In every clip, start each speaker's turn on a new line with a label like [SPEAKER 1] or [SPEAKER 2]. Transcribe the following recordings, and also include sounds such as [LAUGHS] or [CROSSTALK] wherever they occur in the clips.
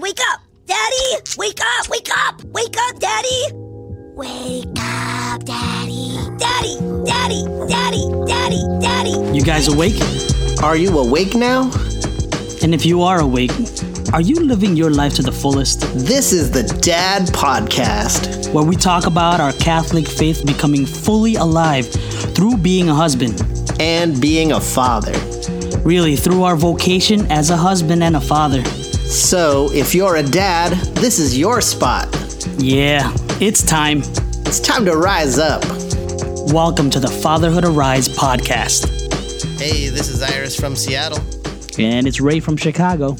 [SPEAKER 1] wake up! Daddy, wake up! Wake up! Wake up, Daddy! Wake up, Daddy! Daddy, Daddy, Daddy, Daddy, Daddy!
[SPEAKER 2] You guys awake?
[SPEAKER 3] Are you awake now?
[SPEAKER 2] And if you are awake, are you living your life to the fullest?
[SPEAKER 3] This is the Dad Podcast.
[SPEAKER 2] Where we talk about our Catholic faith becoming fully alive through being a husband.
[SPEAKER 3] And being a father.
[SPEAKER 2] Really, through our vocation as a husband and a father.
[SPEAKER 3] So, if you're a dad, this is your spot.
[SPEAKER 2] Yeah, it's time.
[SPEAKER 3] It's time to rise up.
[SPEAKER 2] Welcome to the Fatherhood Arise podcast.
[SPEAKER 4] Hey, this is Iris from Seattle,
[SPEAKER 2] And it's Ray from Chicago.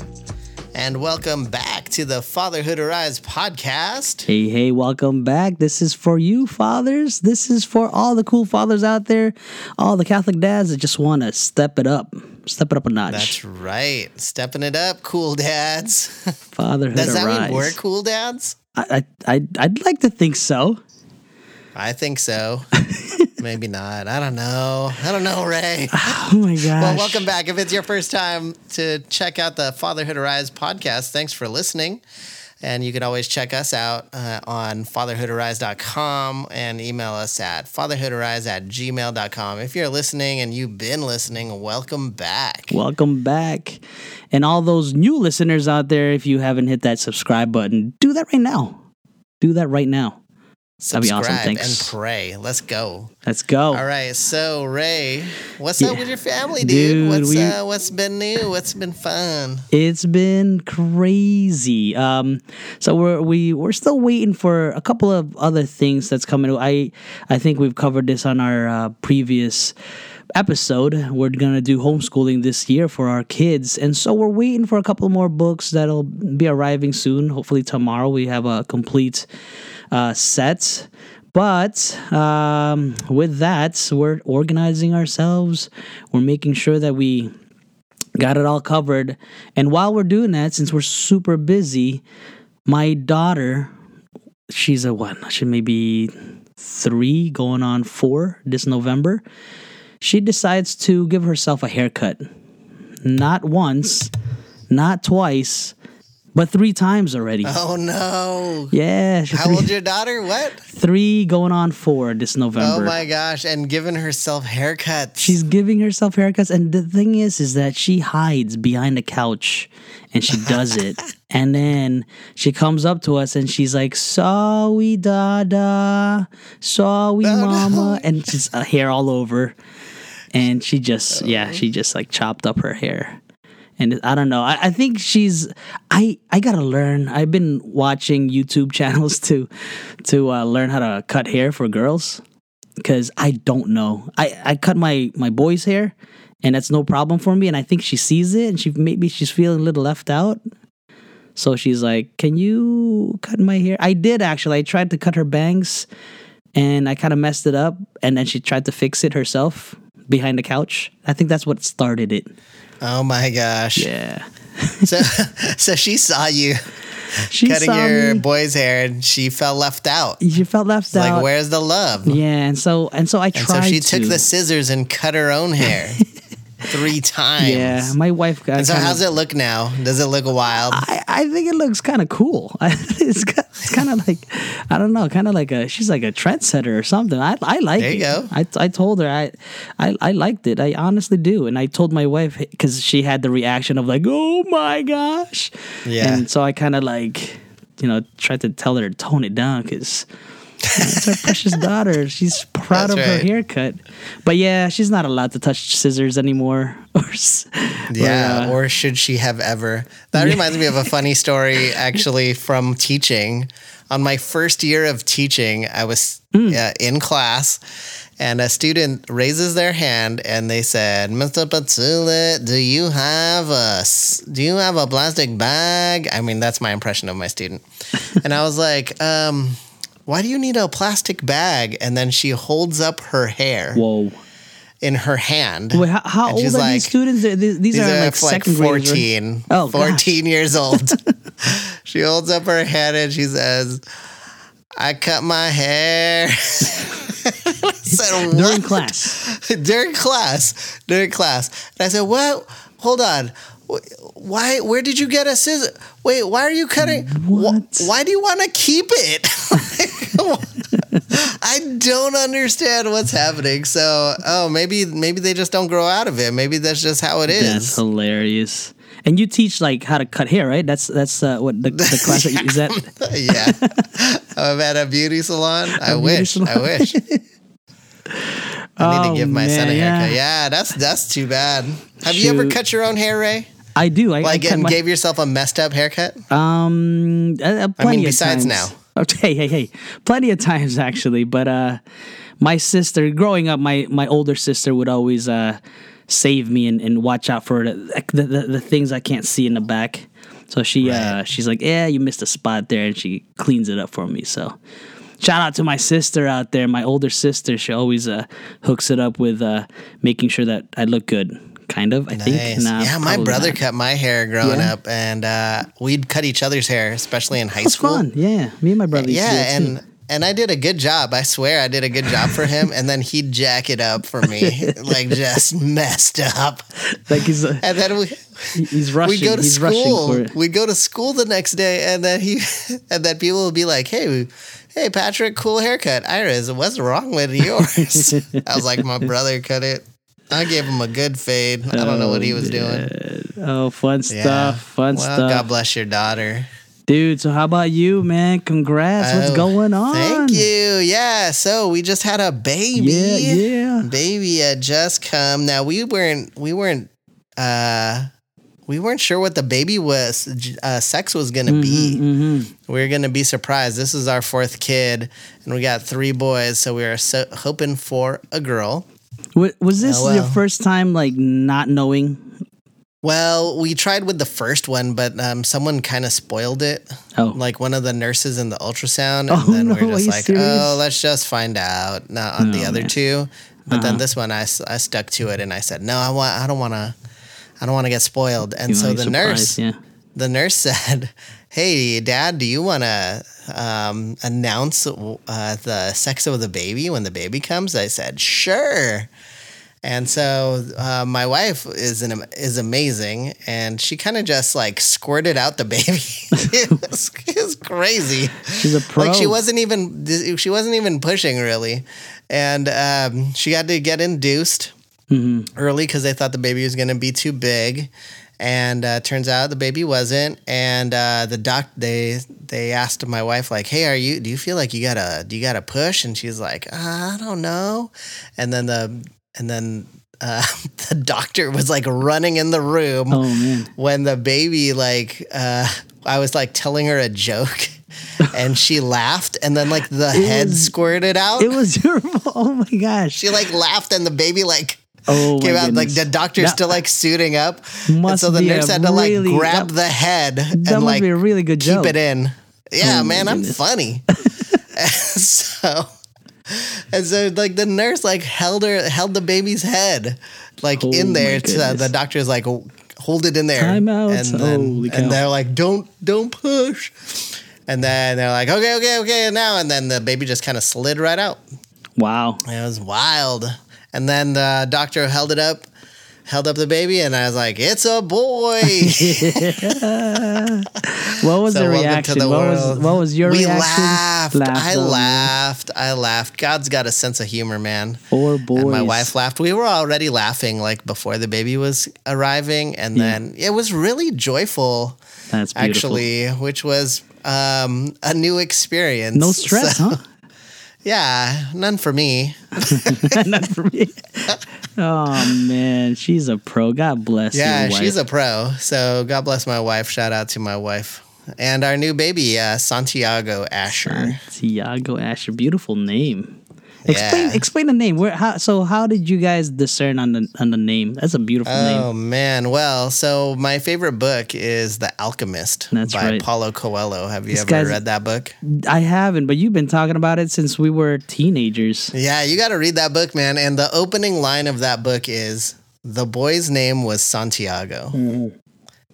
[SPEAKER 4] and welcome back to the Fatherhood Arise podcast.
[SPEAKER 2] Hey, hey, welcome back. This is for you, fathers. This is for all the cool fathers out there, all the Catholic dads that just want to step it up, step it up a notch.
[SPEAKER 4] That's right. Stepping it up, cool dads. [LAUGHS]
[SPEAKER 2] Fatherhood
[SPEAKER 4] Does that
[SPEAKER 2] Arise.
[SPEAKER 4] mean we're cool dads?
[SPEAKER 2] I, I, I'd, I'd like to think so.
[SPEAKER 4] I think so. [LAUGHS] Maybe not. I don't know. I don't know, Ray. [LAUGHS]
[SPEAKER 2] Oh my gosh.
[SPEAKER 4] Well, welcome back. If it's your first time to check out the Fatherhood Arise podcast, thanks for listening. And you can always check us out uh, on fatherhoodarise.com and email us at fatherhoodarise at gmail.com. If you're listening and you've been listening, welcome back.
[SPEAKER 2] Welcome back. And all those new listeners out there, if you haven't hit that subscribe button, do that right now. Do that right now. That'd be awesome.
[SPEAKER 4] Subscribe and pray. Let's go.
[SPEAKER 2] Let's go.
[SPEAKER 4] All right. So, Ray, what's
[SPEAKER 2] Yeah.
[SPEAKER 4] up with your family, dude?
[SPEAKER 2] Dude,
[SPEAKER 4] what's,
[SPEAKER 2] we-
[SPEAKER 4] uh, what's been new? What's been fun?
[SPEAKER 2] It's been crazy. Um, so we're we we're still waiting for a couple of other things that's coming. I I think we've covered this on our uh, previous episode. We're gonna do homeschooling this year for our kids, and so we're waiting for a couple more books that'll be arriving soon. Hopefully tomorrow we have a complete uh, set. But um, with that, we're organizing ourselves. We're making sure that we got it all covered. And while we're doing that, since we're super busy, my daughter, she's a what? She may be three, going on four this November. She decides to give herself a haircut. Not once, not twice, but three times already.
[SPEAKER 4] Oh, no.
[SPEAKER 2] Yeah,
[SPEAKER 4] How
[SPEAKER 2] three,
[SPEAKER 4] old's your daughter? What?
[SPEAKER 2] three going on four this November.
[SPEAKER 4] Oh my gosh! And giving herself haircuts.
[SPEAKER 2] She's giving herself haircuts, and the thing is, is that she hides behind the couch, and she does it, [LAUGHS] and then she comes up to us, and she's like, "Sorry, Dada, sorry,
[SPEAKER 4] Oh, no.
[SPEAKER 2] Mama," and just uh, hair all over, and she just, yeah, she just like chopped up her hair. And I don't know. I, I think she's. I I gotta learn. I've been watching YouTube [LAUGHS] channels to to uh, learn how to cut hair for girls because I don't know. I, I cut my my boy's hair, and that's no problem for me. And I think she sees it, and she maybe she's feeling a little left out. So she's like, "Can you cut my hair?" I did actually. I tried to cut her bangs, and I kind of messed it up. And then she tried to fix it herself behind the couch. I think that's what started it.
[SPEAKER 4] Oh my gosh!
[SPEAKER 2] Yeah,
[SPEAKER 4] So, [LAUGHS] so she saw you
[SPEAKER 2] she
[SPEAKER 4] cutting your
[SPEAKER 2] me.
[SPEAKER 4] boy's hair, and she felt left out.
[SPEAKER 2] She felt left
[SPEAKER 4] It's like,
[SPEAKER 2] out.
[SPEAKER 4] where's the love?
[SPEAKER 2] yeah, and so and so I
[SPEAKER 4] And
[SPEAKER 2] tried.
[SPEAKER 4] so she
[SPEAKER 2] to.
[SPEAKER 4] took the scissors and cut her own hair [LAUGHS] three [LAUGHS] times.
[SPEAKER 2] Yeah, my wife got.
[SPEAKER 4] And so,
[SPEAKER 2] kind
[SPEAKER 4] how's it look now? Does it look wild?
[SPEAKER 2] I, I think it looks kind of cool. [LAUGHS] it's it's kind of like I don't know, kind of like a she's like a trendsetter or something. I I like
[SPEAKER 4] There
[SPEAKER 2] it.
[SPEAKER 4] go.
[SPEAKER 2] I I told her I I I liked it. I honestly do, and I told my wife because she had the reaction of like, oh my gosh,
[SPEAKER 4] Yeah.
[SPEAKER 2] And so I kind of like you know tried to tell her to tone it down because. It's our precious daughter. She's proud
[SPEAKER 4] That's
[SPEAKER 2] of her
[SPEAKER 4] right.
[SPEAKER 2] haircut, but yeah, she's not allowed to touch scissors anymore. [LAUGHS] Or,
[SPEAKER 4] Yeah,
[SPEAKER 2] uh,
[SPEAKER 4] or should she have ever? That reminds me of a funny story [LAUGHS] actually from teaching. On my first year of teaching, I was
[SPEAKER 2] Hmm.
[SPEAKER 4] uh, in class and a student raises their hand and they said, "Mr. Patsulit, do you have a do you have a plastic bag?" I mean, that's my impression of my student. and I was like, um, why do you need a plastic bag? And then she holds up her hair
[SPEAKER 2] whoa.
[SPEAKER 4] in her hand.
[SPEAKER 2] Wait, how, how old are
[SPEAKER 4] like-
[SPEAKER 2] these students? These, these
[SPEAKER 4] These
[SPEAKER 2] are,
[SPEAKER 4] are
[SPEAKER 2] like
[SPEAKER 4] like
[SPEAKER 2] second graders, right?
[SPEAKER 4] 14.
[SPEAKER 2] Oh, gosh.
[SPEAKER 4] 14 years old. [LAUGHS] she holds up her head and she says, I cut my hair. [LAUGHS] I said, [LAUGHS]
[SPEAKER 2] during class.
[SPEAKER 4] during class. During class. And I said, What? Hold on. Why? Where did you get a scissor? Wait, why are you cutting? Wh-
[SPEAKER 2] What?
[SPEAKER 4] why do you want to keep it? [LAUGHS] I don't understand what's happening. So, oh, maybe maybe they just don't grow out of it. Maybe that's just how it is.
[SPEAKER 2] That's hilarious. And you teach like how to cut hair, right? That's that's uh, what the, the [LAUGHS] class that you, is that. [LAUGHS]
[SPEAKER 4] yeah, I'm at a beauty salon. I
[SPEAKER 2] beauty
[SPEAKER 4] wish. I
[SPEAKER 2] salon.
[SPEAKER 4] wish. I need
[SPEAKER 2] Oh,
[SPEAKER 4] to give my son a haircut.
[SPEAKER 2] yeah.
[SPEAKER 4] Yeah, that's that's too bad. Have you ever cut your own hair, Ray?
[SPEAKER 2] I do. I,
[SPEAKER 4] Like,
[SPEAKER 2] I
[SPEAKER 4] and
[SPEAKER 2] my,
[SPEAKER 4] gave yourself a messed up haircut?
[SPEAKER 2] um. Uh, uh, plenty
[SPEAKER 4] besides
[SPEAKER 2] of
[SPEAKER 4] now. [LAUGHS]
[SPEAKER 2] Okay, hey, hey, plenty of times actually. But uh, my sister, growing up, my my older sister would always uh save me and, and watch out for the the, the the things I can't see in the back. So she uh she's like, yeah, you missed a spot there, and she cleans it up for me. So. Shout out to my sister out there, my older sister. She always uh, hooks it up with uh, making sure that I look good. Kind of, I think. Nah,
[SPEAKER 4] yeah, my brother
[SPEAKER 2] not.
[SPEAKER 4] cut my hair growing
[SPEAKER 2] Yeah?
[SPEAKER 4] up, and uh, we'd cut each other's hair, especially in high
[SPEAKER 2] It's
[SPEAKER 4] school.
[SPEAKER 2] fun. Yeah, me and my brother. used to do
[SPEAKER 4] Yeah,
[SPEAKER 2] it too.
[SPEAKER 4] and and I did a good job. I swear I did a good job for him, and then he'd jack it up for me, [LAUGHS] like just messed up.
[SPEAKER 2] like he's uh,
[SPEAKER 4] And then we
[SPEAKER 2] he's rushing.
[SPEAKER 4] we go to
[SPEAKER 2] he's
[SPEAKER 4] school.
[SPEAKER 2] for it.
[SPEAKER 4] We go to school the next day, and then he [LAUGHS] and then people will be like, "Hey, hey, Patrick, cool haircut. Iris, what's wrong with [LAUGHS] yours?" I was like, "My brother cut it." I gave him a good fade. I don't know what he was doing.
[SPEAKER 2] Oh, fun
[SPEAKER 4] Yeah.
[SPEAKER 2] stuff. Fun
[SPEAKER 4] well,
[SPEAKER 2] stuff.
[SPEAKER 4] God bless your daughter.
[SPEAKER 2] Dude, so how about you, man? Congrats. What's
[SPEAKER 4] Oh,
[SPEAKER 2] going on?
[SPEAKER 4] Thank you. Yeah. So we just had a baby.
[SPEAKER 2] Yeah, yeah.
[SPEAKER 4] Baby had just come. Now we weren't we weren't uh we weren't sure what the baby was uh, sex was gonna be.
[SPEAKER 2] Mm-hmm.
[SPEAKER 4] We were gonna be surprised. This is our fourth kid, and we got three boys, so we were so hoping for a girl.
[SPEAKER 2] Was, was this
[SPEAKER 4] Oh,
[SPEAKER 2] your first time, like, not knowing?
[SPEAKER 4] Well, we tried with the first one, but um, someone kind of spoiled it.
[SPEAKER 2] Oh,
[SPEAKER 4] like one of the nurses in the ultrasound, and
[SPEAKER 2] Oh,
[SPEAKER 4] then
[SPEAKER 2] no,
[SPEAKER 4] we're just like,
[SPEAKER 2] serious?
[SPEAKER 4] oh, let's just find out. Not on the
[SPEAKER 2] Oh,
[SPEAKER 4] other
[SPEAKER 2] man.
[SPEAKER 4] two, but then
[SPEAKER 2] Uh-huh.
[SPEAKER 4] this one, I, I stuck to it, and I said, no, I want, I don't want to, I don't want to get spoiled. And
[SPEAKER 2] you
[SPEAKER 4] so the nurse,
[SPEAKER 2] Yeah.
[SPEAKER 4] the nurse [LAUGHS] said, hey, Dad, do you want to um, announce uh, the sex of the baby when the baby comes? I said, sure. And so uh, my wife is an, is amazing, and she kind of just like squirted out the [LAUGHS] baby. it, was, it was crazy.
[SPEAKER 2] She's a pro.
[SPEAKER 4] Like she wasn't even she wasn't even pushing really, and um, she had to get induced
[SPEAKER 2] Mm-hmm.
[SPEAKER 4] early because they thought the baby was going to be too big, and uh, turns out the baby wasn't. And uh, the doc they they asked my wife like, "Hey, are you? Do you feel like you gotta do you gotta push?" And she's like, "I don't know." And then the and then uh, [LAUGHS] the doctor was like running in the room
[SPEAKER 2] Oh,
[SPEAKER 4] when the baby like uh I was like telling her a joke [LAUGHS] and she laughed and then like the head
[SPEAKER 2] was-
[SPEAKER 4] squirted out.
[SPEAKER 2] It was [LAUGHS] your. Oh, my gosh.
[SPEAKER 4] she like laughed and the baby like
[SPEAKER 2] Oh,
[SPEAKER 4] came out like the doctor's
[SPEAKER 2] That-
[SPEAKER 4] still like suiting up. And so the nurse had to like
[SPEAKER 2] really-
[SPEAKER 4] grab
[SPEAKER 2] that-
[SPEAKER 4] the head and like
[SPEAKER 2] be a really good
[SPEAKER 4] keep
[SPEAKER 2] joke.
[SPEAKER 4] it in. Yeah,
[SPEAKER 2] Oh,
[SPEAKER 4] man, I'm funny. so [LAUGHS] and so like the nurse like held her held the baby's head like
[SPEAKER 2] Oh,
[SPEAKER 4] in there. To, the doctor's like hold it in there.
[SPEAKER 2] Time out.
[SPEAKER 4] And then and they're like don't don't push. And then they're like okay okay okay now and then the baby just kind of slid right out.
[SPEAKER 2] Wow.
[SPEAKER 4] It was wild. And then the doctor held it up, held up the baby, and I was like, "It's a boy." [LAUGHS]
[SPEAKER 2] What was
[SPEAKER 4] So
[SPEAKER 2] the reaction?
[SPEAKER 4] the
[SPEAKER 2] what was what was your
[SPEAKER 4] we
[SPEAKER 2] reaction?
[SPEAKER 4] laughed. I
[SPEAKER 2] oh,
[SPEAKER 4] laughed. I laughed. God's got a sense of humor, man.
[SPEAKER 2] Four boys.
[SPEAKER 4] And my wife laughed. We were already laughing like before the baby was arriving, and
[SPEAKER 2] Yeah.
[SPEAKER 4] then it was really joyful,
[SPEAKER 2] That's beautiful.
[SPEAKER 4] actually, which was um, a new experience.
[SPEAKER 2] No stress, [LAUGHS]
[SPEAKER 4] So-
[SPEAKER 2] huh?
[SPEAKER 4] Yeah, none for me. [LAUGHS]
[SPEAKER 2] none for me. oh man, she's a pro. God bless.
[SPEAKER 4] Yeah, she's a pro. So God bless my wife. Shout out to my wife and our new baby, uh, Santiago Asher.
[SPEAKER 2] Santiago Asher. Beautiful name. Explain
[SPEAKER 4] Yeah.
[SPEAKER 2] explain the name. Where how so how did you guys discern on the on the name? That's a beautiful
[SPEAKER 4] Oh
[SPEAKER 2] name.
[SPEAKER 4] Oh man, well, so my favorite book is The Alchemist
[SPEAKER 2] That's
[SPEAKER 4] by
[SPEAKER 2] right.
[SPEAKER 4] Paulo Coelho. Have you
[SPEAKER 2] This
[SPEAKER 4] ever read that book?
[SPEAKER 2] I haven't, but you've been talking about it since we were teenagers.
[SPEAKER 4] Yeah, you got to read that book, man. And the opening line of that book is The boy's name was Santiago. Mm-hmm.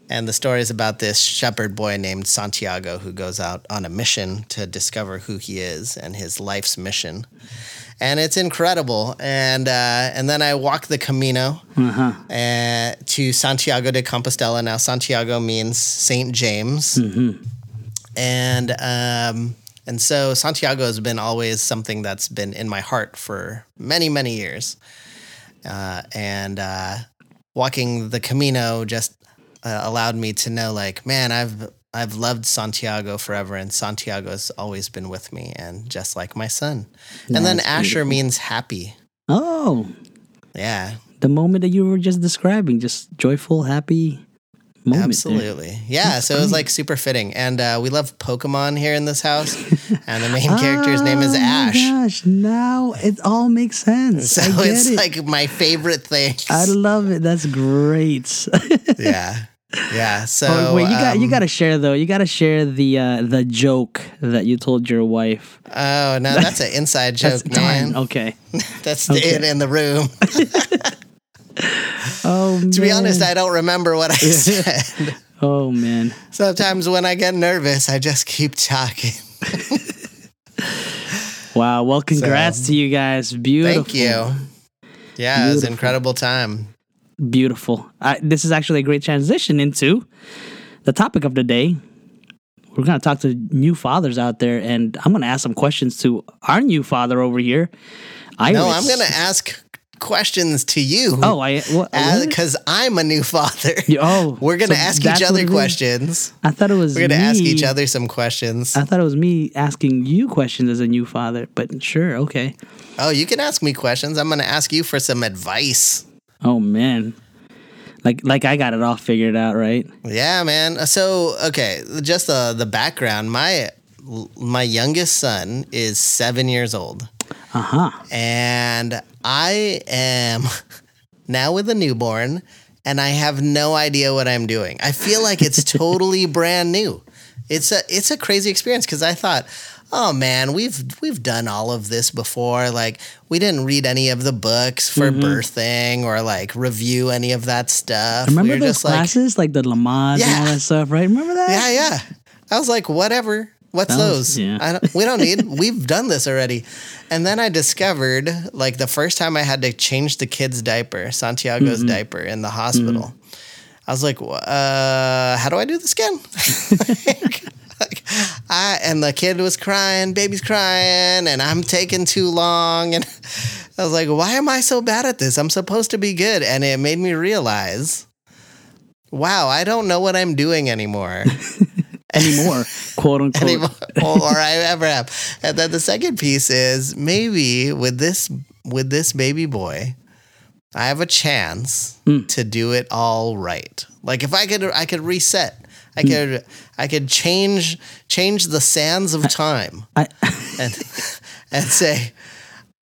[SPEAKER 4] And the story is about this shepherd boy named Santiago who goes out on a mission to discover who he is and his life's mission. And it's incredible. And uh, and then I walk the Camino
[SPEAKER 2] Uh-huh.
[SPEAKER 4] uh, to Santiago de Compostela. Now Santiago means Saint James, and um, and so Santiago has been always something that's been in my heart for many many years. Uh, and uh, walking the Camino just uh, allowed me to know, like, man, I've I've loved Santiago forever, and Santiago has always been with me, and just like my son. and then
[SPEAKER 2] That's
[SPEAKER 4] Asher means happy.
[SPEAKER 2] Oh,
[SPEAKER 4] Yeah,
[SPEAKER 2] the moment that you were just describing, just joyful, happy moment. there.
[SPEAKER 4] absolutely. Yeah, so it was like super fitting, and uh, we love Pokemon here in this house, [LAUGHS] and the main character's name is
[SPEAKER 2] Oh
[SPEAKER 4] Ash.
[SPEAKER 2] gosh, now it all makes sense. [LAUGHS]
[SPEAKER 4] So
[SPEAKER 2] I get
[SPEAKER 4] it's
[SPEAKER 2] it.
[SPEAKER 4] like my favorite thing.
[SPEAKER 2] I love it. That's great. [LAUGHS]
[SPEAKER 4] yeah, yeah. [LAUGHS] So
[SPEAKER 2] oh, wait, you got you
[SPEAKER 4] um,
[SPEAKER 2] got to share though. You got to share the uh, the joke that you told your wife.
[SPEAKER 4] Oh no, [LAUGHS] that's an inside joke,
[SPEAKER 2] That's
[SPEAKER 4] man.
[SPEAKER 2] okay. [LAUGHS]
[SPEAKER 4] That's staying in the room.
[SPEAKER 2] Oh,
[SPEAKER 4] To be honest, I don't remember what I said.
[SPEAKER 2] oh man.
[SPEAKER 4] Sometimes when I get nervous, I just keep talking.
[SPEAKER 2] Wow. Well, congrats to you guys. Beautiful.
[SPEAKER 4] Thank you. Yeah, it was an incredible time.
[SPEAKER 2] Beautiful. I, this is actually a great transition into the topic of the day. We're going to talk to new fathers out there, and I'm going to ask some questions to our new father over here. Iris.
[SPEAKER 4] No, I'm going to ask questions to you.
[SPEAKER 2] Oh, I.
[SPEAKER 4] Because uh, I'm a new father. [LAUGHS]
[SPEAKER 2] Oh, [LAUGHS]
[SPEAKER 4] We're going to
[SPEAKER 2] so
[SPEAKER 4] ask each other questions.
[SPEAKER 2] I thought it was.
[SPEAKER 4] We're going to ask each other some questions.
[SPEAKER 2] I thought it was me asking you questions as a new father, but sure, okay.
[SPEAKER 4] Oh, you can ask me questions. I'm going to ask you for some advice.
[SPEAKER 2] Oh man, like like I got it all figured out, right?
[SPEAKER 4] Yeah, man. So, okay, just the the background. My my youngest son is 7 years old.
[SPEAKER 2] Uh huh.
[SPEAKER 4] and I am [LAUGHS] now with a newborn and I have no idea what I'm doing. I feel like it's [LAUGHS] totally brand new. It's a it's a crazy experience because I thought, oh man, we've we've done all of this before. Like we didn't read any of the books for birthing or like review any of that stuff.
[SPEAKER 2] Remember
[SPEAKER 4] we
[SPEAKER 2] those classes like, the Lamaze and all that stuff, right? Remember that?
[SPEAKER 4] yeah, yeah. I was like, whatever. What's
[SPEAKER 2] That was-
[SPEAKER 4] those?
[SPEAKER 2] yeah.
[SPEAKER 4] I don't, we don't need. [LAUGHS] We've done this already. And then I discovered, like the first time I had to change the kid's diaper, Santiago's
[SPEAKER 2] Mm-hmm.
[SPEAKER 4] diaper in the hospital. I was like, uh, how do I do this again? [LAUGHS] [LAUGHS] like, [LAUGHS] I and the kid was crying, baby's crying, and I'm taking too long, and [LAUGHS] I was like, why am I so bad at this? I'm supposed to be good, and it made me realize, wow, I don't know what I'm doing anymore. [LAUGHS]
[SPEAKER 2] Anymore, quote unquote.
[SPEAKER 4] anymore or I ever have. And then the second piece is maybe with this with this baby boy, I have a chance hmm. to do it all right. Like if I could I could reset. I could I could change change the sands of time
[SPEAKER 2] I, [LAUGHS]
[SPEAKER 4] and and say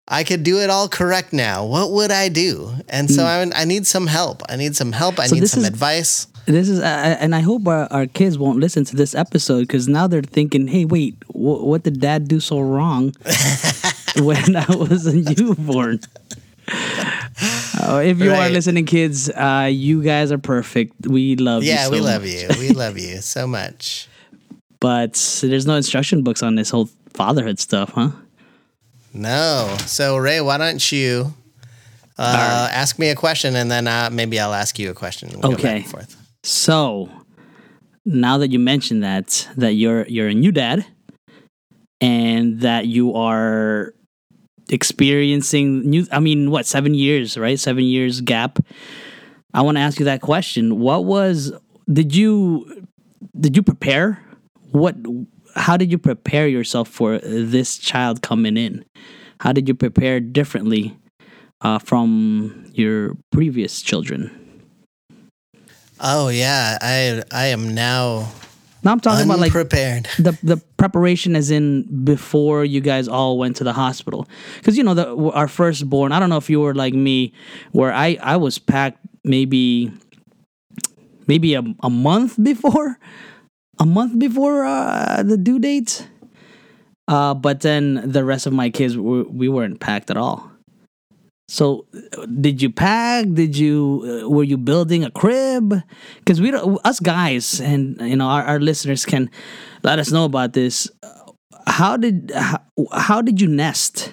[SPEAKER 4] I could do it all correct now. What would I do? And so I, I need some help. I need some help. I
[SPEAKER 2] So
[SPEAKER 4] need some
[SPEAKER 2] is-
[SPEAKER 4] advice.
[SPEAKER 2] this is, uh, and I hope our, our kids won't listen to this episode because now they're thinking, "Hey, wait, wh- what did Dad do so wrong [LAUGHS] when I was a [LAUGHS] newborn?" Uh, if you are listening, kids, uh, you guys are perfect. We love you.
[SPEAKER 4] Yeah,
[SPEAKER 2] so
[SPEAKER 4] we love
[SPEAKER 2] much.
[SPEAKER 4] you. We love you so much. [LAUGHS]
[SPEAKER 2] But there's no instruction books on this whole fatherhood stuff, huh?
[SPEAKER 4] No. So Ray, why don't you uh, ask me a question and then uh, maybe I'll ask you a question. we'll go back
[SPEAKER 2] Okay.
[SPEAKER 4] and forth.
[SPEAKER 2] So now that you mentioned that that you're you're a new dad and that you are experiencing new I mean what 7 years, right? 7 years gap. I want to ask you that question. What was did you did you prepare? What how did you prepare yourself for this child coming in? How did you prepare differently uh, from your previous children?
[SPEAKER 4] Oh yeah, I I am now
[SPEAKER 2] Now I'm talking about like
[SPEAKER 4] unprepared.
[SPEAKER 2] the the preparation as in before you guys all went to the hospital. Because you know the our firstborn i don't know if you were like me where i i was packed maybe maybe a, a month before a month before uh, the due date uh but then the rest of my kids were, we weren't packed at all so did you pack? Did you uh, were you building a crib? Because we don't us guys and you know our, our listeners can let us know about this. How did how, how did you nest?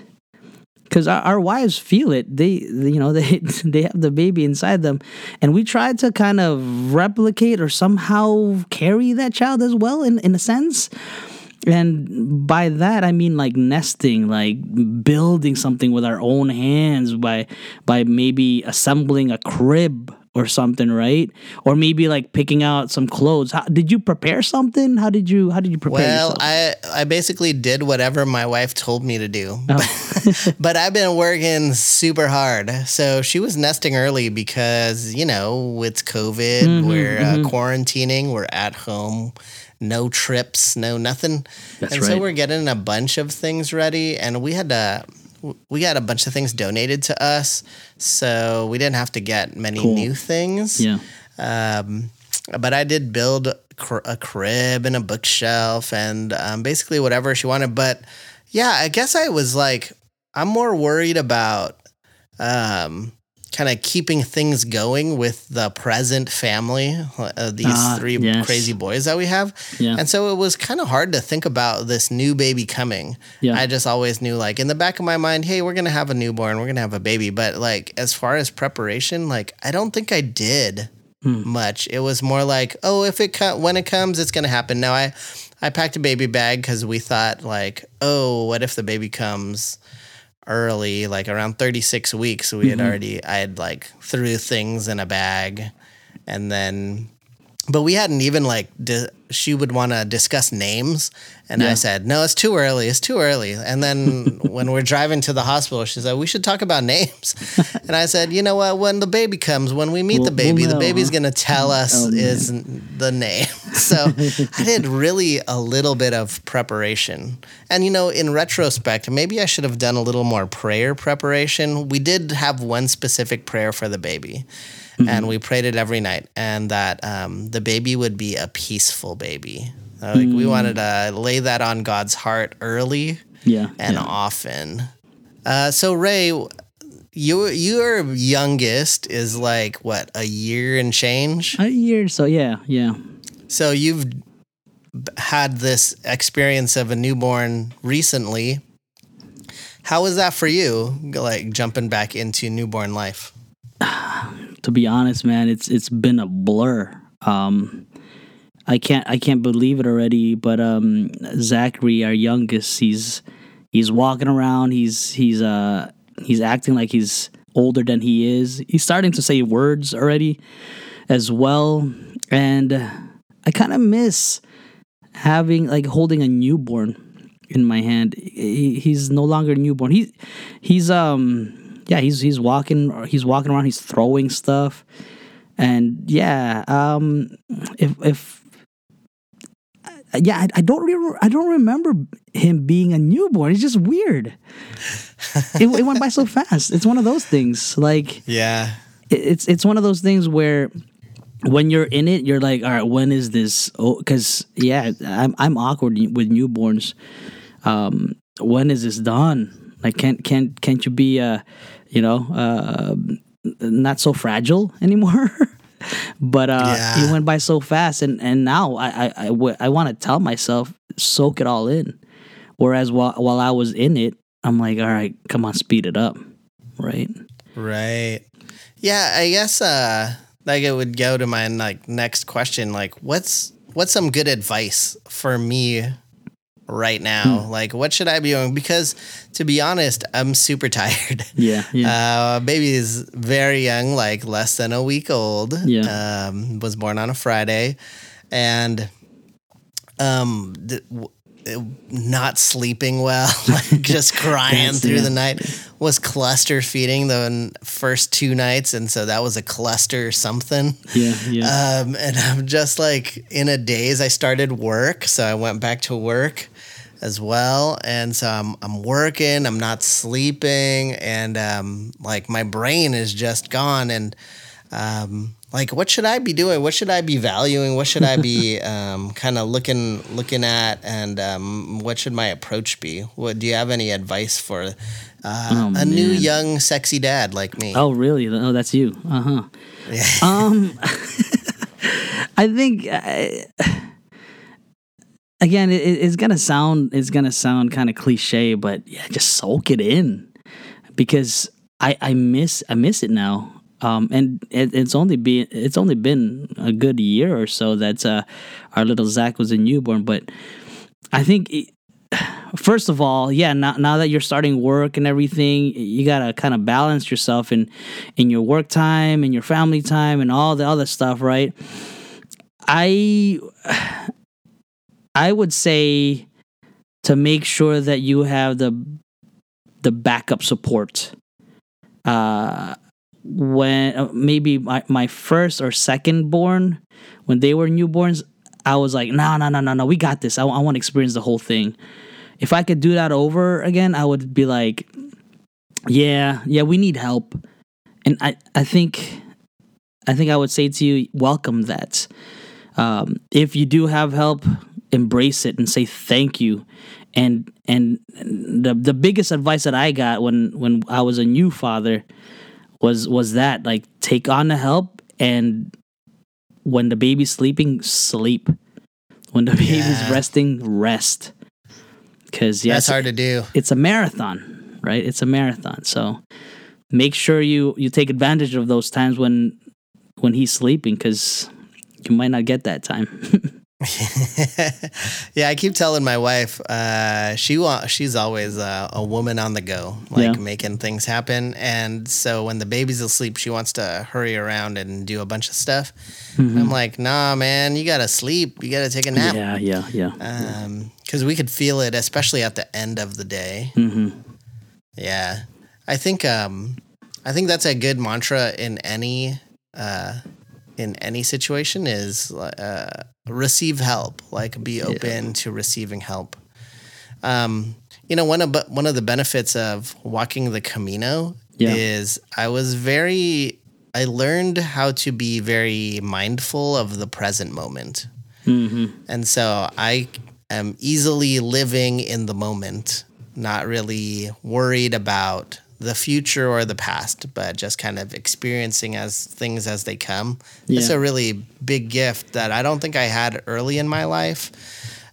[SPEAKER 2] Because our, our wives feel it. They, you know, [LAUGHS] they they have the baby inside them, and we try to kind of replicate or somehow carry that child as well, in in a sense. And by that I mean like nesting, like building something with our own hands by by maybe assembling a crib or something, right? Or maybe like picking out some clothes. How, did you prepare something? How did you how did you prepare
[SPEAKER 4] Well,
[SPEAKER 2] yourself?
[SPEAKER 4] I I basically did whatever my wife told me to do.
[SPEAKER 2] Oh. [LAUGHS] [LAUGHS]
[SPEAKER 4] but I've been working super hard. So she was nesting early because, you know, it's COVID,
[SPEAKER 2] Mm-hmm,
[SPEAKER 4] we're uh, quarantining, we're at home, no trips, no nothing.
[SPEAKER 2] That's
[SPEAKER 4] and so we're getting a bunch of things ready and we had to we got a bunch of things donated to us, so we didn't have to get many
[SPEAKER 2] Cool.
[SPEAKER 4] new things.
[SPEAKER 2] yeah.
[SPEAKER 4] Um, but I did build cr- a crib and a bookshelf and um, basically whatever she wanted. But yeah, I guess I was like, I'm more worried about um, kind of keeping things going with the present family, uh, these
[SPEAKER 2] Ah,
[SPEAKER 4] three
[SPEAKER 2] yes.
[SPEAKER 4] crazy boys that we have.
[SPEAKER 2] Yeah.
[SPEAKER 4] And so it was kind of hard to think about this new baby coming.
[SPEAKER 2] Yeah.
[SPEAKER 4] I just always knew, like, in the back of my mind, hey, we're going to have a newborn, we're going to have a baby. But, like, as far as preparation, like, I don't think I did
[SPEAKER 2] Hmm.
[SPEAKER 4] much. It was more like, oh, if it co- when it comes, it's going to happen. Now, I, I packed a baby bag because we thought, like, oh, what if the baby comes early, like around 36 weeks? We
[SPEAKER 2] Mm-hmm.
[SPEAKER 4] had already, I had, like, threw things in a bag and then but we hadn't even like di- she would want to discuss names and i said no it's too early it's too early. And then [LAUGHS] when we're driving to the hospital she said we should talk about names. [LAUGHS] And i said you know what? When the baby comes when we meet
[SPEAKER 2] We'll-
[SPEAKER 4] the baby
[SPEAKER 2] we'll
[SPEAKER 4] the baby's going to tell us
[SPEAKER 2] Oh,
[SPEAKER 4] is the name. [LAUGHS] So i did really a little bit of preparation. And you know in retrospect maybe i should have done a little more prayer preparation. We did have one specific prayer for the baby and we prayed it every night, and that um, the baby would be a peaceful baby. Like we wanted to lay that on God's heart early
[SPEAKER 2] Yeah.
[SPEAKER 4] and
[SPEAKER 2] yeah.
[SPEAKER 4] often. Uh, so Ray, you your youngest is like what a year and change.
[SPEAKER 2] A year, so yeah, yeah.
[SPEAKER 4] So you've had this experience of a newborn recently. How was that for you? Like jumping back into newborn life. [SIGHS]
[SPEAKER 2] to be honest, man, it's it's been a blur. Um, I can't I can't believe it already. But um, Zachary, our youngest, he's he's walking around. He's he's uh he's acting like he's older than he is. He's starting to say words already, as well. And I kind of miss having like holding a newborn in my hand. He, he's no longer newborn. He he's um yeah he's he's walking he's walking around. He's throwing stuff, and yeah um if if yeah I, I don't re- I don't remember him being a newborn. It's just weird. it, it went by so [LAUGHS] fast. It's one of those things like
[SPEAKER 4] Yeah.
[SPEAKER 2] it- it's it's one of those things where when you're in it, you're like, all right, when is this? Oh, because yeah, I'm I'm awkward with newborns. Um, when is this done? Like, can't can't can't you be uh, you know, uh, not so fragile anymore? [LAUGHS] but uh,
[SPEAKER 4] Yeah.
[SPEAKER 2] it went by so fast, and and now I I I, w- I want to tell myself soak it all in. Whereas while while I was in it, I'm like, all right, come on, speed it up, right?
[SPEAKER 4] Right. Yeah, I guess uh like it would go to my like next question like what's what's some good advice for me right now? Like what should I be doing because to be honest, I'm super [LAUGHS] tired.
[SPEAKER 2] Yeah, yeah.
[SPEAKER 4] Uh baby is very young, like less than a week old.
[SPEAKER 2] Yeah.
[SPEAKER 4] Um was born on a Friday and um th- w- uh, not sleeping well, [LAUGHS] like [LAUGHS] just crying through
[SPEAKER 2] yeah.
[SPEAKER 4] the night. Was cluster feeding the first two nights, and so that was a cluster something.
[SPEAKER 2] yeah, yeah.
[SPEAKER 4] Um, and I'm just like in a daze. I started work, so I went back to work as well, and so I'm I'm working. I'm not sleeping, and um, like my brain is just gone. And um, like, what should I be doing? What should I be valuing? What should I be [LAUGHS] um, kind of looking looking at? And um, what should my approach be? What do you have any advice for uh,
[SPEAKER 2] Oh,
[SPEAKER 4] a new young sexy dad like me?
[SPEAKER 2] Oh, really? Oh, that's you. Uh huh. Um, [LAUGHS] [LAUGHS] I think uh, again, it, it's gonna sound it's gonna sound kind of cliche, but yeah, just soak it in. because I I miss I miss it now. Um, and it, it's only been it's only been a good year or so that uh, our little Zach was a newborn. But I think it, [SIGHS] first of all, yeah, now, now that you're starting work and everything, you gotta kind of balance yourself in in your work time and your family time and all the other stuff, right? I [SIGHS] I would say to make sure that you have the the backup support. Uh, when uh, maybe my, my first or second born, when they were newborns, I was like, no, no, no, no, no, we got this. I, I want to experience the whole thing. If I could do that over again, I would be like, yeah, yeah, we need help. And I, I think, I think I would say to you, welcome that. Um, if you do have help, embrace it and say thank you. And and the the biggest advice that I got when when I was a new father was was that like take on the help and when the baby's sleeping, sleep. When the [LAUGHS] baby's
[SPEAKER 4] Yeah.
[SPEAKER 2] resting, rest. Because yes,
[SPEAKER 4] That's hard to do.
[SPEAKER 2] it's a marathon, right? It's a marathon. So make sure you you take advantage of those times when when he's sleeping because you might not get that time. [LAUGHS] [LAUGHS]
[SPEAKER 4] yeah, I keep telling my wife, uh, she wa- she's always uh, a woman on the go, like
[SPEAKER 2] Yeah.
[SPEAKER 4] making things happen. And so when the baby's asleep, she wants to hurry around and do a bunch of stuff. I'm like, nah, man, you gotta sleep. You gotta take a nap.
[SPEAKER 2] Mm-hmm. yeah, yeah, yeah.
[SPEAKER 4] Um, because we could feel it, especially at the end of the day.
[SPEAKER 2] hmm
[SPEAKER 4] Yeah, I think um, I think that's a good mantra in any uh, in any situation is uh, receive help. Like be open to receiving help. Um, you know, one of but one of the benefits of walking the Camino
[SPEAKER 2] Yeah.
[SPEAKER 4] is I was very I learned how to be very mindful of the present moment.
[SPEAKER 2] hmm
[SPEAKER 4] And so I am easily living in the moment, not really worried about the future or the past, but just kind of experiencing as things as they come. It's a really big gift that I don't think I had early in my life,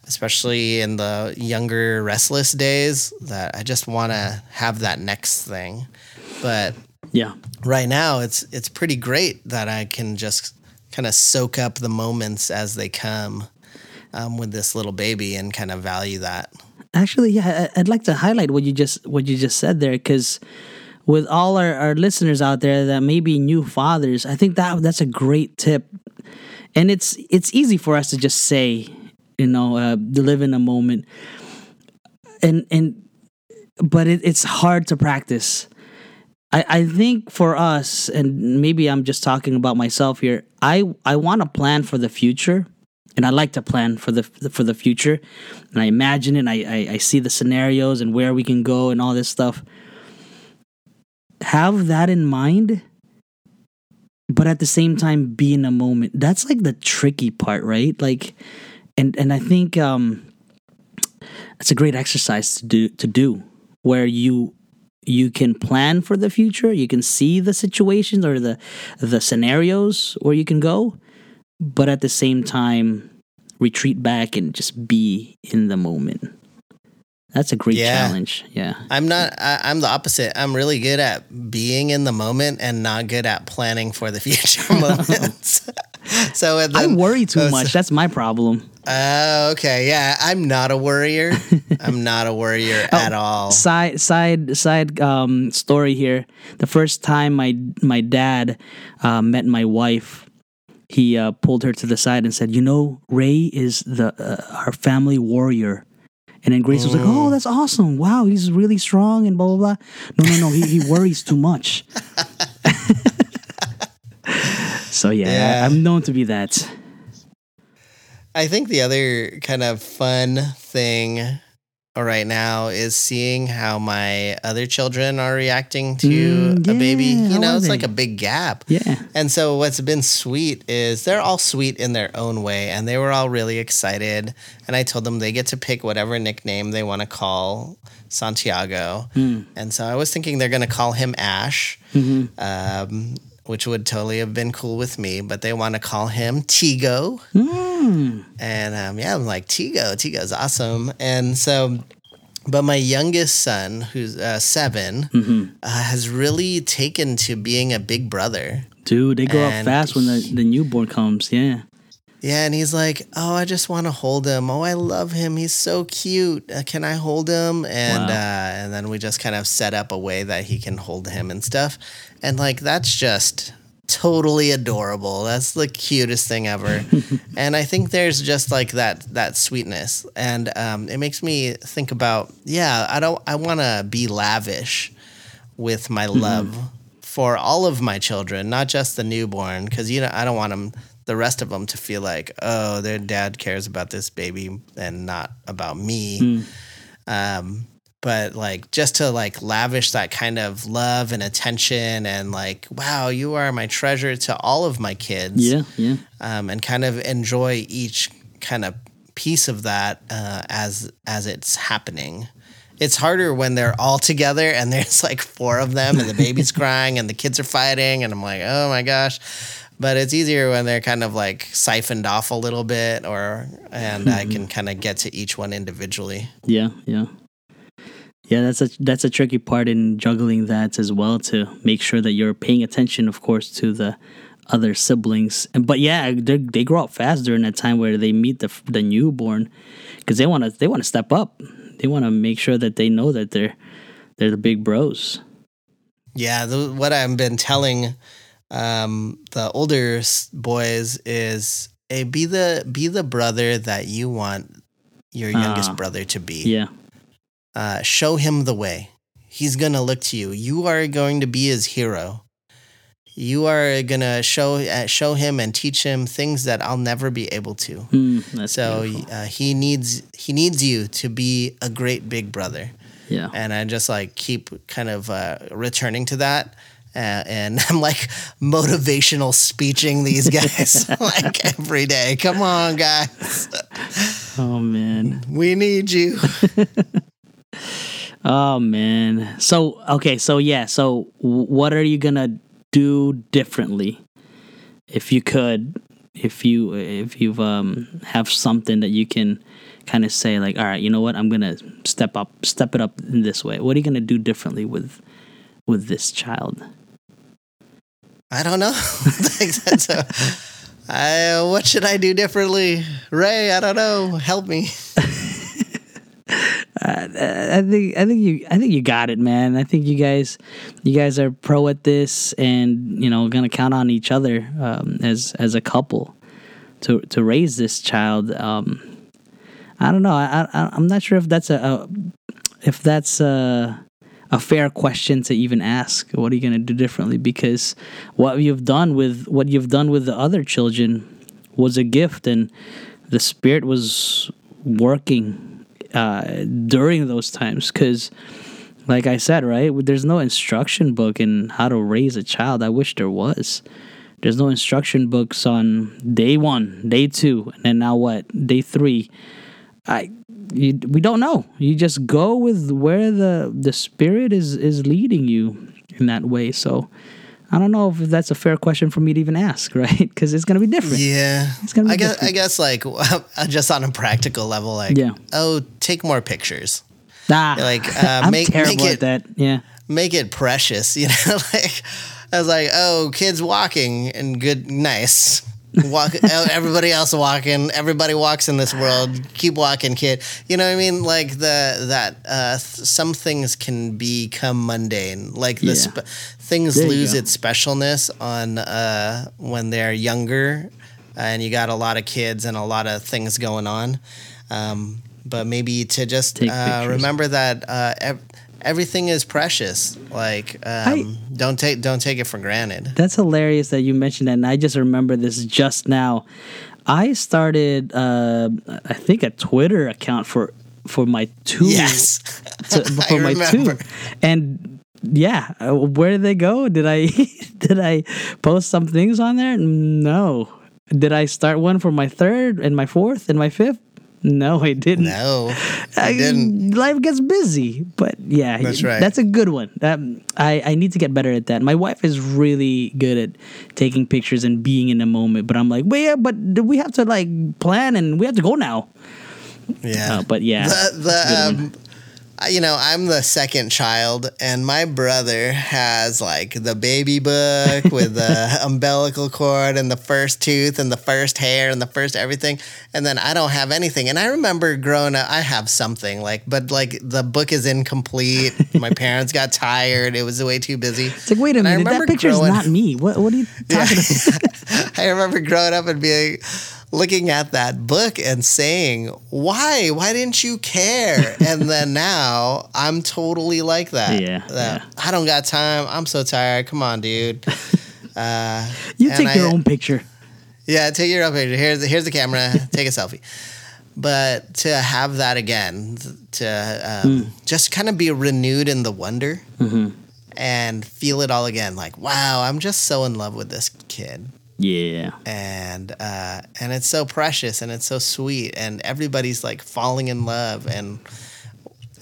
[SPEAKER 4] especially in the younger restless days that I just want to have that next thing. But
[SPEAKER 2] Yeah.
[SPEAKER 4] right now it's it's pretty great that I can just kind of soak up the moments as they come um, with this little baby and kind of value that.
[SPEAKER 2] Actually, yeah, I'd like to highlight what you just what you just said there because with all our, our listeners out there that may be new fathers, I think that that's a great tip, and it's it's easy for us to just say, you know, uh, live in a moment, and and but it, it's hard to practice. I, I think for us, and maybe I'm just talking about myself here. I I want to plan for the future, and I like to plan for the for the future, and I imagine it. And I, I I see the scenarios and where we can go and all this stuff. Have that in mind, but at the same time, be in a moment. That's like the tricky part, right? Like, and and I think um, it's a great exercise to do to do where you you can plan for the future you can see the situations or the the scenarios where you can go but at the same time retreat back and just be in the moment that's a great
[SPEAKER 4] Yeah.
[SPEAKER 2] challenge yeah
[SPEAKER 4] I'm not. I, I'm the opposite. I'm really good at being in the moment and not good at planning for the [LAUGHS] future [LAUGHS] moments. [LAUGHS] so and
[SPEAKER 2] i
[SPEAKER 4] then,
[SPEAKER 2] worry too
[SPEAKER 4] uh,
[SPEAKER 2] much that's my problem
[SPEAKER 4] Oh, okay. Yeah, I'm not a worrier. I'm not a worrier
[SPEAKER 2] Oh,
[SPEAKER 4] at all.
[SPEAKER 2] side side side um, story here. The first time my my dad uh, met my wife, he uh, pulled her to the side and said, "You know, Ray is the uh, our family warrior." And then Grace was like, "Oh, that's awesome! Wow, he's really strong and blah blah blah." No, no, no, he, he worries too much. [LAUGHS] so yeah,
[SPEAKER 4] Yeah.
[SPEAKER 2] I'm known to be that.
[SPEAKER 4] I think the other kind of fun thing right now is seeing how my other children are reacting to
[SPEAKER 2] Mm,
[SPEAKER 4] a baby. You know, it's like a big gap.
[SPEAKER 2] Yeah,
[SPEAKER 4] And so what's been sweet is they're all sweet in their own way and they were all really excited and I told them they get to pick whatever nickname they want to call Santiago.
[SPEAKER 2] Hmm.
[SPEAKER 4] And so I was thinking they're going to call him Ash.
[SPEAKER 2] Mm-hmm.
[SPEAKER 4] Um, which would totally have been cool with me, but they want to call him Tigo.
[SPEAKER 2] Hmm.
[SPEAKER 4] And um, yeah, I'm like, Tigo, Tigo's awesome. And so but my youngest son, who's uh, 7
[SPEAKER 2] Mm-hmm.
[SPEAKER 4] uh, has really taken to being a big brother.
[SPEAKER 2] Dude, they grow up fast when the, the newborn comes. Yeah.
[SPEAKER 4] Yeah, and he's like, "Oh, I just want to hold him. Oh, I love him. He's so cute. Uh, can I hold him?" And
[SPEAKER 2] Wow.
[SPEAKER 4] uh, and then we just kind of set up a way that he can hold him and stuff. And like that's just totally adorable. That's the cutest thing ever. [LAUGHS] and I think there's just like that that sweetness, and um, it makes me think about yeah. I don't. I want to be lavish with my love for all of my children, not just the newborn, because you know I don't want them, the rest of them, to feel like oh their dad cares about this baby and not about me. Um, but like just to like lavish that kind of love and attention and like wow you are my treasure to all of my kids
[SPEAKER 2] Yeah. Yeah.
[SPEAKER 4] um, and kind of enjoy each kind of piece of that uh, as as it's happening. It's harder when they're all together and [LAUGHS] there's like four of them and the baby's [LAUGHS] crying and the kids are fighting and I'm like, oh my gosh. But it's easier when they're kind of like siphoned off a little bit or and I can kind of get to each one individually.
[SPEAKER 2] Yeah, yeah. Yeah, that's a that's a tricky part in juggling that as well to make sure that you're paying attention, of course, to the other siblings. And but yeah, they they grow up fast during that time where they meet the the newborn because they want to they want to step up. They want to make sure that they know that they're they're the big bros.
[SPEAKER 4] Yeah, the, what I've been telling um, the older boys is, hey, be the be the brother that you want your youngest
[SPEAKER 2] Ah.
[SPEAKER 4] brother to be.
[SPEAKER 2] Yeah,
[SPEAKER 4] Uh, show him the way. He's gonna look to you. You are going to be his hero. You are gonna show uh, show him and teach him things that I'll never be able to.
[SPEAKER 2] Mm,
[SPEAKER 4] So uh, he needs he needs you to be a great big brother
[SPEAKER 2] yeah.
[SPEAKER 4] and I just like keep kind of uh, returning to that. Uh, and [LAUGHS] I'm like motivational speeching these guys [LAUGHS] [LAUGHS] like every day. Come on, guys,
[SPEAKER 2] Oh man.
[SPEAKER 4] we need you.
[SPEAKER 2] Oh man. So okay, so yeah, so what are you gonna do differently if you could if you if you've um have something that you can kind of say like all right you know what i'm gonna step up step it up in this way what are you gonna do differently with with this child
[SPEAKER 4] I don't know. [LAUGHS] I, what should I do differently, Ray? I don't know. Help me.
[SPEAKER 2] I think I think you I think you got it, man. I think you guys you guys are pro at this, and you know gonna count on each other um, as as a couple to to raise this child. Um, I don't know. I, I I'm not sure if that's a, a if that's a a fair question to even ask. What are you gonna do differently? Because what you've done with what you've done with the other children was a gift, and the spirit was working uh, during those times. Because, like I said, right, there's no instruction book in how to raise a child. I wish there was. There's no instruction books on day one, day two, and then now what? Day three. I you, we don't know. You just go with where the the spirit is is leading you in that way. So I don't know if that's a fair question for me to even ask, [LAUGHS] right? Because it's gonna be different.
[SPEAKER 4] Yeah,
[SPEAKER 2] It's gonna be
[SPEAKER 4] I guess.
[SPEAKER 2] different.
[SPEAKER 4] I guess like [LAUGHS] just on a practical level, like
[SPEAKER 2] Yeah.
[SPEAKER 4] oh, take more pictures.
[SPEAKER 2] Ah,
[SPEAKER 4] Like, [LAUGHS] uh,
[SPEAKER 2] I'm
[SPEAKER 4] make-
[SPEAKER 2] terrible
[SPEAKER 4] make
[SPEAKER 2] at
[SPEAKER 4] it-
[SPEAKER 2] that. Yeah.
[SPEAKER 4] make it precious, you know. like I was like, oh, kids walking and good, nice. Walk, everybody else walking. Everybody walks in this world. Keep walking, kid. You know what I mean? Like the that uh, th- some things can become mundane. Like the
[SPEAKER 2] Yeah.
[SPEAKER 4] sp- things
[SPEAKER 2] There
[SPEAKER 4] lose its specialness on uh, when they're younger, and you got a lot of kids and a lot of things going on. Um, but maybe to just uh, remember that uh, ev- everything is precious. Like um, don't take don't take it for granted.
[SPEAKER 2] That's hilarious that you mentioned that, and I just remember this just now. I started, uh, I think, a Twitter account for for my two.
[SPEAKER 4] Yes, [LAUGHS]
[SPEAKER 2] to, [LAUGHS] for my two, and yeah, where did they go? Did I [LAUGHS] did I post some things on there? No. Did I start one for my third and my fourth and my fifth? [LAUGHS] No, I didn't.
[SPEAKER 4] no,
[SPEAKER 2] I
[SPEAKER 4] didn't.
[SPEAKER 2] Life gets busy, but yeah,
[SPEAKER 4] That's right.
[SPEAKER 2] That's a good one. Um, I I need to get better at that. My wife is really good at taking pictures and being in the moment, but I'm like, well, yeah, but do we have to like plan and we have to go now.
[SPEAKER 4] Yeah,
[SPEAKER 2] Uh, but yeah,
[SPEAKER 4] the
[SPEAKER 2] that's a good
[SPEAKER 4] the um, you know, I'm the second child, and my brother has like the baby book [LAUGHS] with the umbilical cord and the first tooth and the first hair and the first everything. And then I don't have anything. And I remember growing up, I have something like, but like the book is incomplete. [LAUGHS] my parents got tired. It was way too busy.
[SPEAKER 2] It's like, wait a
[SPEAKER 4] And
[SPEAKER 2] minute, that
[SPEAKER 4] remember
[SPEAKER 2] picture
[SPEAKER 4] growing-
[SPEAKER 2] not me. What what are you [LAUGHS] talking about?
[SPEAKER 4] I remember growing up and being looking at that book and saying, "Why? Why didn't you care?" [LAUGHS] and then now I'm totally like that.
[SPEAKER 2] Yeah,
[SPEAKER 4] That,
[SPEAKER 2] yeah.
[SPEAKER 4] I don't got time. I'm so tired. Come on, dude. [LAUGHS] Uh,
[SPEAKER 2] You take your
[SPEAKER 4] I-
[SPEAKER 2] own picture.
[SPEAKER 4] yeah, take your own picture. Here's here's the camera. [LAUGHS] Take a selfie. But to have that again, to um,
[SPEAKER 2] Hmm.
[SPEAKER 4] just kind of be renewed in the wonder
[SPEAKER 2] Mm-hmm.
[SPEAKER 4] and feel it all again, like wow, I'm just so in love with this kid
[SPEAKER 2] Yeah.
[SPEAKER 4] and uh, and it's so precious and it's so sweet and everybody's like falling in love and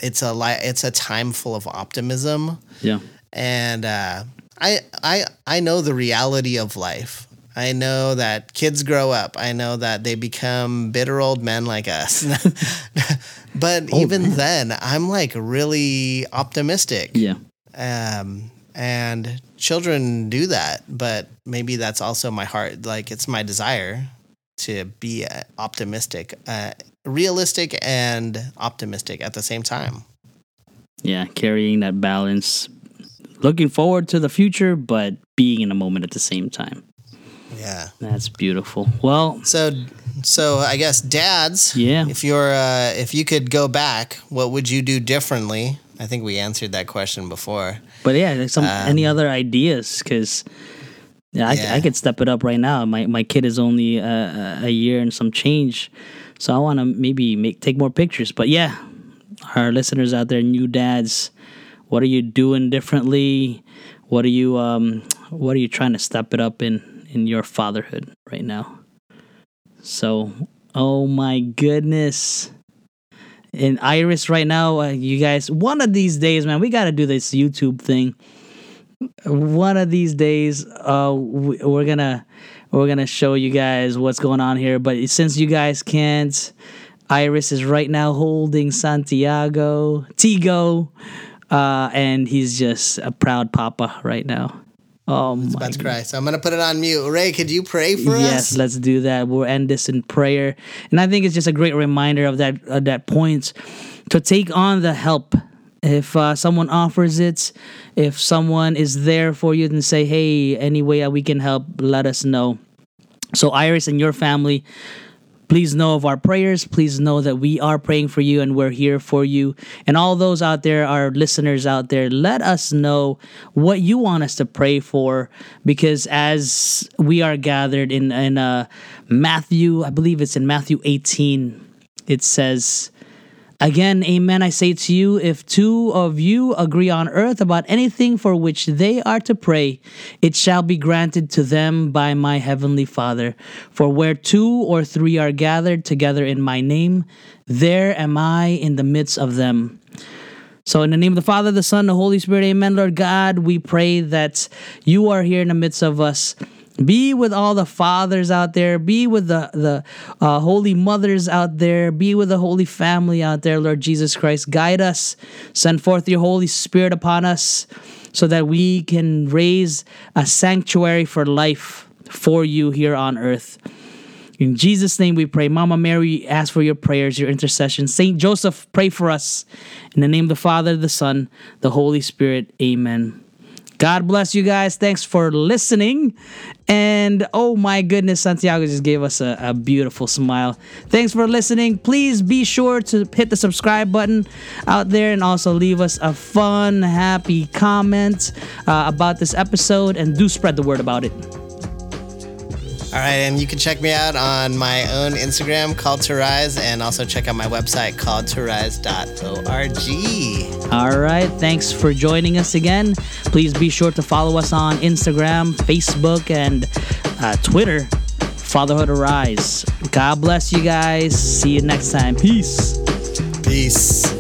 [SPEAKER 4] it's a li- it's a time full of optimism
[SPEAKER 2] Yeah.
[SPEAKER 4] and uh, I I I know the reality of life. I know that kids grow up. I know that they become bitter old men like us. [LAUGHS] but even then, I'm like really optimistic
[SPEAKER 2] Yeah.
[SPEAKER 4] um, and children do that but maybe that's also my heart like it's my desire to be uh, optimistic uh, realistic and optimistic at the same time
[SPEAKER 2] Yeah. Carrying that balance. Looking forward to the future, but being in a moment at the same time.
[SPEAKER 4] yeah
[SPEAKER 2] That's beautiful. Well,
[SPEAKER 4] so so i guess dads
[SPEAKER 2] Yeah.
[SPEAKER 4] if you're uh, if you could go back what would you do differently i think we answered that question before
[SPEAKER 2] But yeah, some
[SPEAKER 4] Um,
[SPEAKER 2] any other ideas? Because yeah, I,
[SPEAKER 4] Yeah.
[SPEAKER 2] I could step it up right now. My my kid is only uh, a year and some change, so I want to maybe make take more pictures. But yeah, our listeners out there, new dads, what are you doing differently? What are you um What are you trying to step it up in in your fatherhood right now? So, oh my goodness in Iris right now. Uh, you guys, one of these days, man, we got to do this YouTube thing. One of these days, uh, we, we're gonna we're gonna show you guys what's going on here. But since you guys can't, Iris is right now holding Santiago Tigo, uh, and he's just a proud papa right now. Oh my
[SPEAKER 4] about to cry so i'm gonna put it on mute ray could you pray for
[SPEAKER 2] yes,
[SPEAKER 4] us Yes,
[SPEAKER 2] let's do that. We'll end this in prayer, and I think it's just a great reminder of that of that point to take on the help. If uh, someone offers it, if someone is there for you and say, "Hey, any way that we can help, let us know." So, Iris and your family, please know of our prayers. Please know that we are praying for you and we're here for you. And all those out there, our listeners out there, let us know what you want us to pray for because as we are gathered in in uh, Matthew, I believe it's in Matthew 18, it says, Again, amen, I say to you, if two of you agree on earth about anything for which they are to pray, it shall be granted to them by my heavenly Father. For where two or three are gathered together in my name, there am I in the midst of them. So, in the name of the Father, the Son, the Holy Spirit, amen. Lord God, we pray that you are here in the midst of us. Be with all the fathers out there. Be with the, the uh, holy mothers out there. Be with the holy family out there, Lord Jesus Christ. Guide us. Send forth your Holy Spirit upon us so that we can raise a sanctuary for life for you here on earth. In Jesus' name we pray. Mama Mary, ask for your prayers, your intercession. Saint Joseph, pray for us. In the name of the Father, the Son, the Holy Spirit. Amen. God bless you guys. Thanks for listening. And oh my goodness, Santiago just gave us a, a beautiful smile. Thanks for listening. Please be sure to hit the subscribe button out there and also leave us a fun, happy comment uh, about this episode and do spread the word about it.
[SPEAKER 4] All right, and you can check me out on my own Instagram called to rise, and also check out my website called to rise.org.
[SPEAKER 2] All right. Thanks for joining us again. Please be sure to follow us on Instagram, Facebook, and uh, Twitter. Fatherhood Arise. God bless you guys. See you next time. Peace.
[SPEAKER 4] Peace.